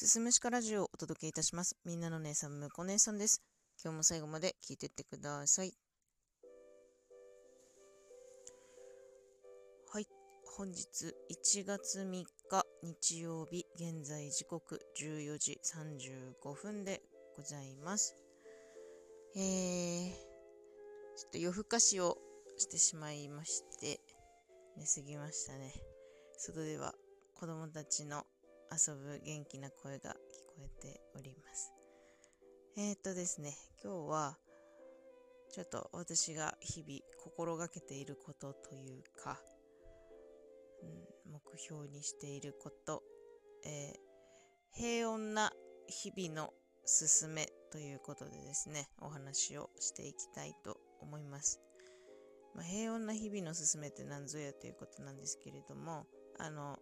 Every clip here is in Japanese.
すすむしかラジオをお届けいたします。みんなの姉さん、むこ姉さんです。今日も最後まで聞いてってください。はい。本日1月3日日曜日、現在時刻14時35分でございます。えー、ちょっと夜更かしをしてしまいまして、寝すぎましたね。外では子供たちの遊ぶ元気な声が聞こえております。えー、っとですね、今日はちょっと私が日々心がけていることというか、うん、目標にしていること、えー、平穏な日々の進めということでですね、お話をしていきたいと思います。まあ、平穏な日々の進めって何ぞやということなんですけれども、あの、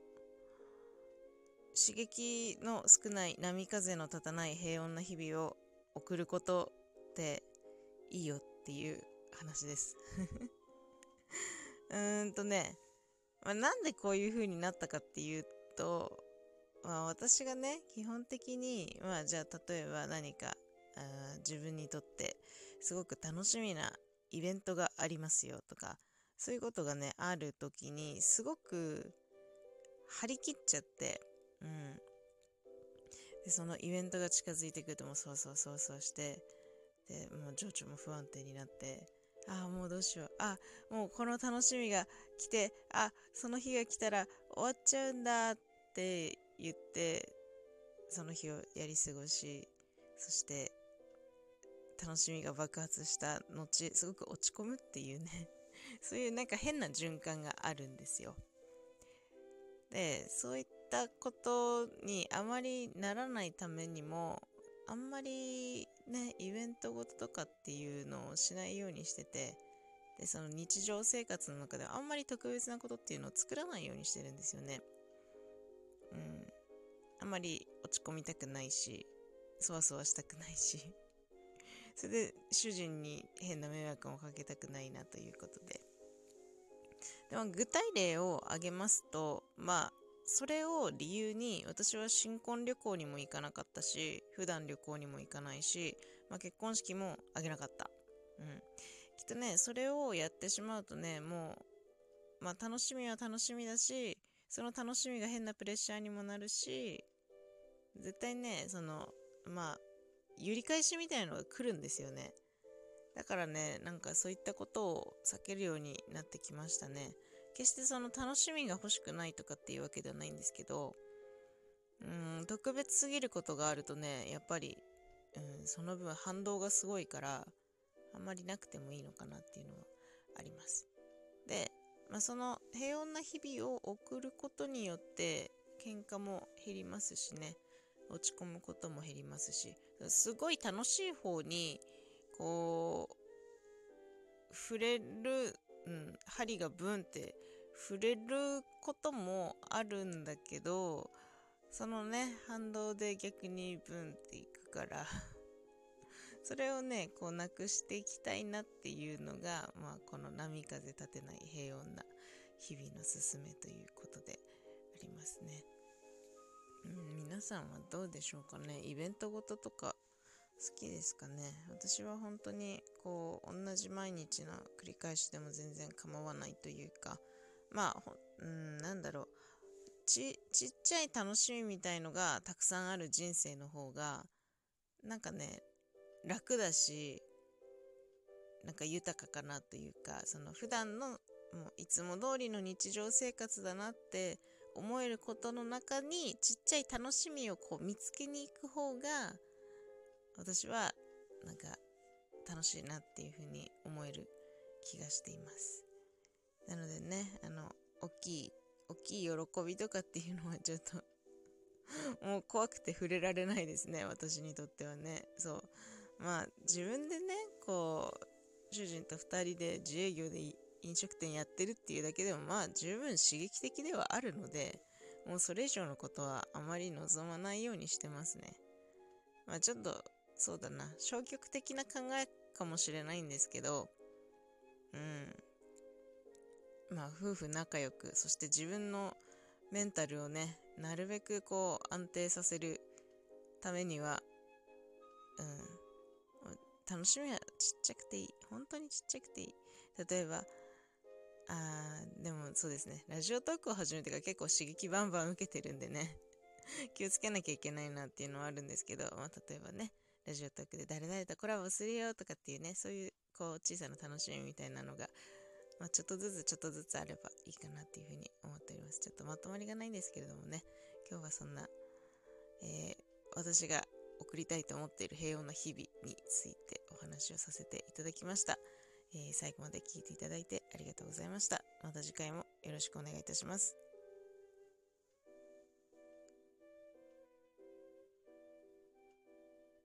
刺激の少ない波風の立たない平穏な日々を送ることっていいよっていう話です。うーんとね、まあ、なんでこういう風になったかっていうと、まあ、私がね基本的にまあじゃあ例えば何かあ自分にとってすごく楽しみなイベントがありますよとかそういうことがねある時にすごく張り切っちゃってうん。で、そのイベントが近づいてくるともうそうそうそうそうして、で、もう情緒も不安定になって、ああ、もうどうしよう。あ、もうこの楽しみが来て、あ、その日が来たら終わっちゃうんだって言って、その日をやり過ごし、そして楽しみが爆発した後、すごく落ち込むっていうね、そういうなんか変な循環があるんですよ。で、そういったことにあまりならないためにも、あんまりね、イベントごととかっていうのをしないようにしてて、で、その日常生活の中であんまり特別なことっていうのを作らないようにしてるんですよね。うん。あんまり落ち込みたくないし、そわそわしたくないし。それで主人に変な迷惑をかけたくないなということで。でも具体例を挙げますと、まあ、それを理由に私は新婚旅行にも行かなかったし、普段旅行にも行かないし、まあ、結婚式も挙げなかった。うん。きっとね、それをやってしまうとね、もう、まあ楽しみは楽しみだし、その楽しみが変なプレッシャーにもなるし、絶対ね、その、まあ、揺り返しみたいなのが来るんですよね。だからね、なんかそういったことを避けるようになってきましたね。決してその楽しみが欲しくないとかっていうわけではないんですけど、うん、特別すぎることがあるとね、やっぱり、うん、その分反動がすごいから、あんまりなくてもいいのかなっていうのはあります。で、まあ、その平穏な日々を送ることによって、喧嘩も減りますしね、落ち込むことも減りますし、すごい楽しい方にこう、触れる、うん、針がブンって触れることもあるんだけど、そのね、反動で逆にブンっていくから それをね、こうなくしていきたいなっていうのが、まあ、この波風立てない平穏な日々の進めということでありますね。うん、皆さんはどうでしょうかね？イベントごととか好きですかね？私は本当にこう同じ毎日の繰り返しでも全然構わないというかまあうんなんだろうちちっちゃい楽しみみたいのがたくさんある人生の方がなんかね楽だしなんか豊かかなというかその普段のもういつも通りの日常生活だなって思えることの中にちっちゃい楽しみをこう見つけに行く方が私はなんか楽しいなっていうふうに思える気がしています。なのでね、あの、大きい、大きい喜びとかっていうのはちょっと もう怖くて触れられないですね、私にとってはね。そう。まあ、自分でね、こう、主人と2人で自営業で飲食店やってるっていうだけでも、まあ、十分刺激的ではあるので、もうそれ以上のことはあまり望まないようにしてますね。まあ、ちょっとそうだな、消極的な考えかもしれないんですけど、うん。まあ、夫婦仲良く、そして自分のメンタルをね、なるべくこう安定させるためには、うん、楽しみはちっちゃくていい。本当にちっちゃくていい。例えば、あー、でもそうですね。ラジオトークを始めてから結構刺激バンバン受けてるんでね。気をつけなきゃいけないなっていうのはあるんですけど、まあ、例えばね、ラジオトークで誰々とコラボするよとかっていうね、そういうこう小さな楽しみみたいなのが、まあ、ちょっとずつちょっとずつあればいいかなっていうふうに思っております。ちょっとまとまりがないんですけれどもね、今日はそんな、えー、私が送りたいと思っている平穏な日々についてお話をさせていただきました。えー、最後まで聞いていただいてありがとうございました。また次回もよろしくお願いいたします。